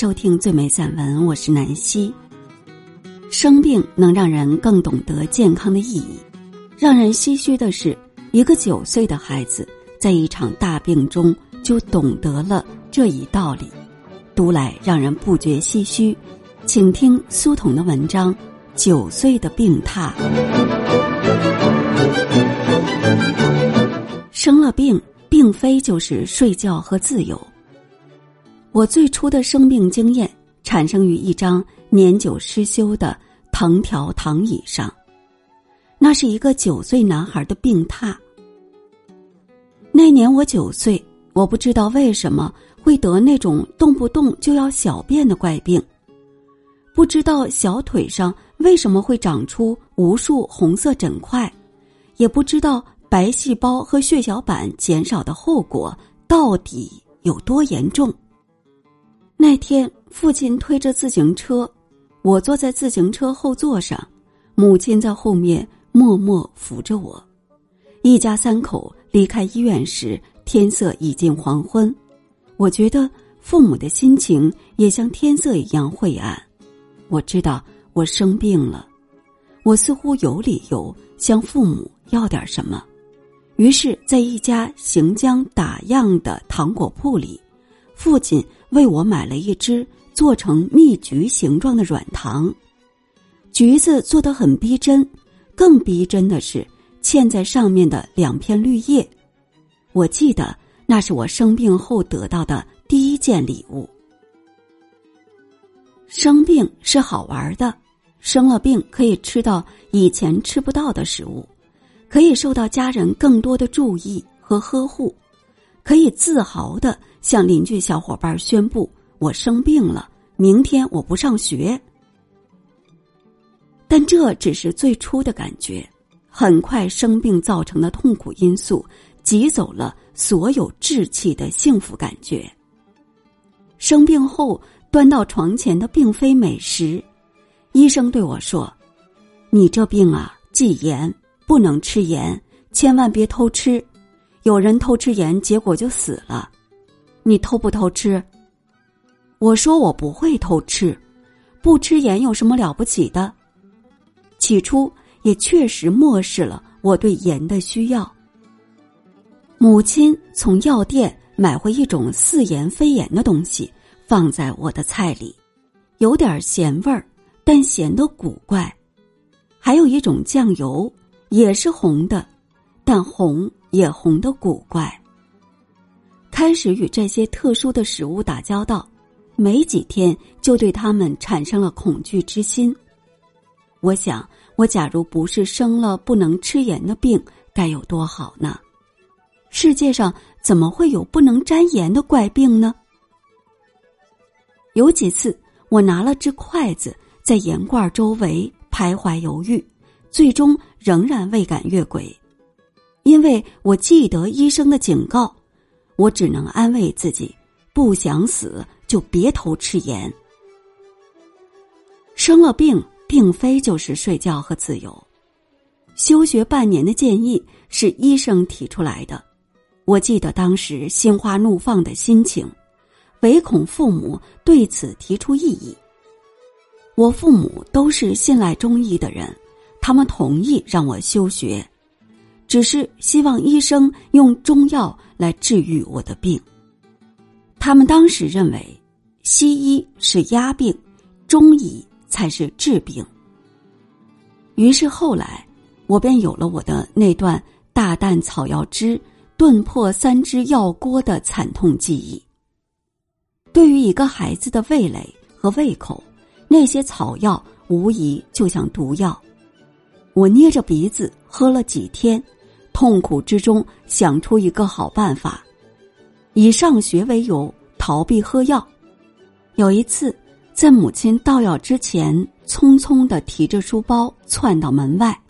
收听最美散文，我是南希。生病能让人更懂得健康的意义。让人唏嘘的是，一个九岁的孩子在一场大病中就懂得了这一道理，读来让人不觉唏嘘。请听苏童的文章《九岁的病榻》。生了病，并非就是睡觉和自由。我最初的生命经验产生于一张年久失修的藤条躺椅上，那是一个九岁男孩的病榻。那年我九岁，我不知道为什么会得那种动不动就要小便的怪病，不知道小腿上为什么会长出无数红色疹块，也不知道白细胞和血小板减少的后果到底有多严重。那天，父亲推着自行车，我坐在自行车后座上，母亲在后面默默扶着我。一家三口离开医院时，天色已近黄昏。我觉得父母的心情也像天色一样晦暗。我知道我生病了，我似乎有理由向父母要点什么。于是，在一家行将打烊的糖果铺里，父亲。为我买了一只做成蜜橘形状的软糖，橘子做的很逼真，更逼真的是嵌在上面的两片绿叶。我记得那是我生病后得到的第一件礼物。生病是好玩的，生了病可以吃到以前吃不到的食物，可以受到家人更多的注意和呵护，可以自豪的。向邻居小伙伴宣布我生病了，明天我不上学。但这只是最初的感觉，很快生病造成的痛苦因素挤走了所有稚气的幸福感觉。生病后端到床前的并非美食，医生对我说：“你这病啊，忌盐，不能吃盐，千万别偷吃，有人偷吃盐，结果就死了。”你偷不偷吃？我说我不会偷吃，不吃盐有什么了不起的？起初也确实漠视了我对盐的需要。母亲从药店买回一种似盐非盐的东西，放在我的菜里，有点咸味儿，但咸的古怪。还有一种酱油，也是红的，但红也红的古怪。开始与这些特殊的食物打交道，没几天就对他们产生了恐惧之心。我想，我假如不是生了不能吃盐的病，该有多好呢？世界上怎么会有不能沾盐的怪病呢？有几次，我拿了只筷子在盐罐周围徘徊犹豫，最终仍然未敢越轨，因为我记得医生的警告。我只能安慰自己，不想死就别偷吃盐。生了病，并非就是睡觉和自由。休学半年的建议是医生提出来的，我记得当时心花怒放的心情，唯恐父母对此提出异议。我父母都是信赖中医的人，他们同意让我休学。只是希望医生用中药来治愈我的病。他们当时认为，西医是压病，中医才是治病。于是后来，我便有了我的那段大啖草药汁炖破三只药锅的惨痛记忆。对于一个孩子的味蕾和胃口，那些草药无疑就像毒药。我捏着鼻子喝了几天。痛苦之中想出一个好办法，以上学为由逃避喝药。有一次，在母亲倒药之前，匆匆的提着书包窜到门外。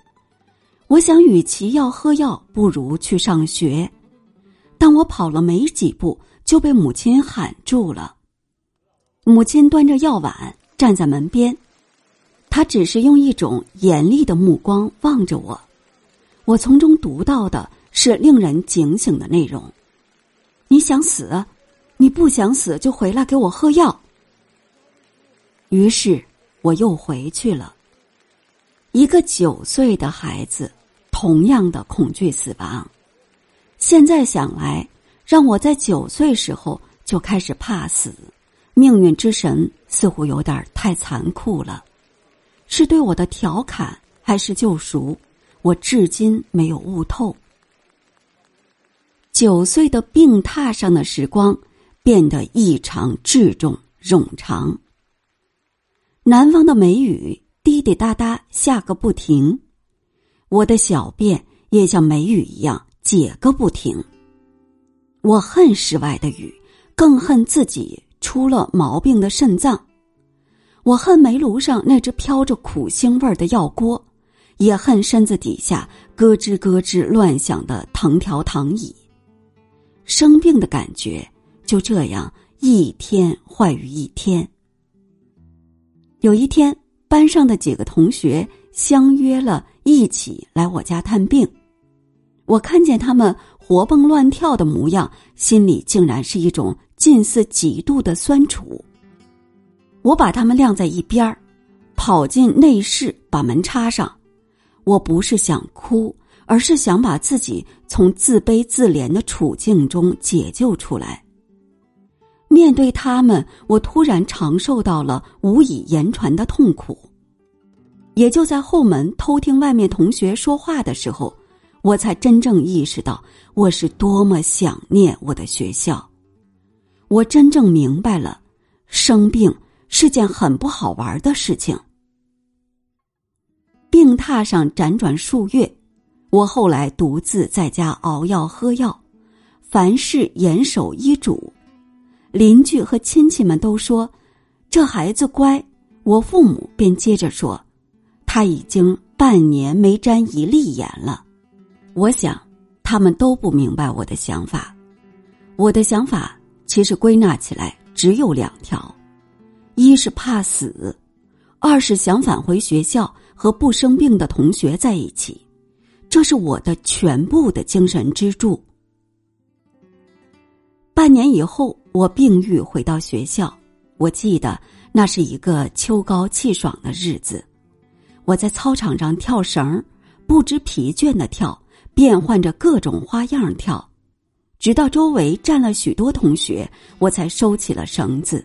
我想，与其要喝药，不如去上学。但我跑了没几步，就被母亲喊住了。母亲端着药碗站在门边，她只是用一种严厉的目光望着我。我从中读到的是令人警醒的内容。你想死？你不想死就回来给我喝药。于是我又回去了。一个九岁的孩子，同样的恐惧死亡。现在想来，让我在九岁时候就开始怕死，命运之神似乎有点太残酷了。是对我的调侃，还是救赎？我至今没有悟透。九岁的病榻上的时光变得异常稚重冗长。南方的梅雨滴滴答答下个不停，我的小便也像梅雨一样解个不停。我恨室外的雨，更恨自己出了毛病的肾脏。我恨煤炉上那只飘着苦腥味儿的药锅，也恨身子底下咯吱咯吱乱响的藤条躺椅。生病的感觉就这样一天坏于一天。有一天，班上的几个同学相约了一起来我家探病。我看见他们活蹦乱跳的模样，心里竟然是一种近似嫉妒的酸楚。我把他们晾在一边儿，跑进内室，把门插上。我不是想哭。而是想把自己从自卑自怜的处境中解救出来。面对他们，我突然尝受到了无以言传的痛苦。也就在后门偷听外面同学说话的时候，我才真正意识到我是多么想念我的学校。我真正明白了，生病是件很不好玩的事情。病榻上辗转数月。我后来独自在家熬药喝药，凡事严守医嘱。邻居和亲戚们都说这孩子乖，我父母便接着说他已经半年没沾一粒盐了。我想他们都不明白我的想法。我的想法其实归纳起来只有两条：一是怕死，二是想返回学校和不生病的同学在一起。这是我的全部的精神支柱。半年以后，我病愈回到学校。我记得那是一个秋高气爽的日子，我在操场上跳绳，不知疲倦的跳，变换着各种花样跳，直到周围站了许多同学，我才收起了绳子。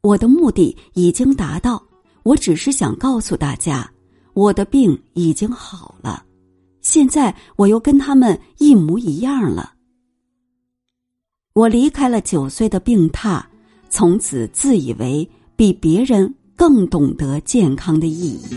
我的目的已经达到，我只是想告诉大家，我的病已经好了。现在我又跟他们一模一样了。我离开了九岁的病榻，从此自以为比别人更懂得健康的意义。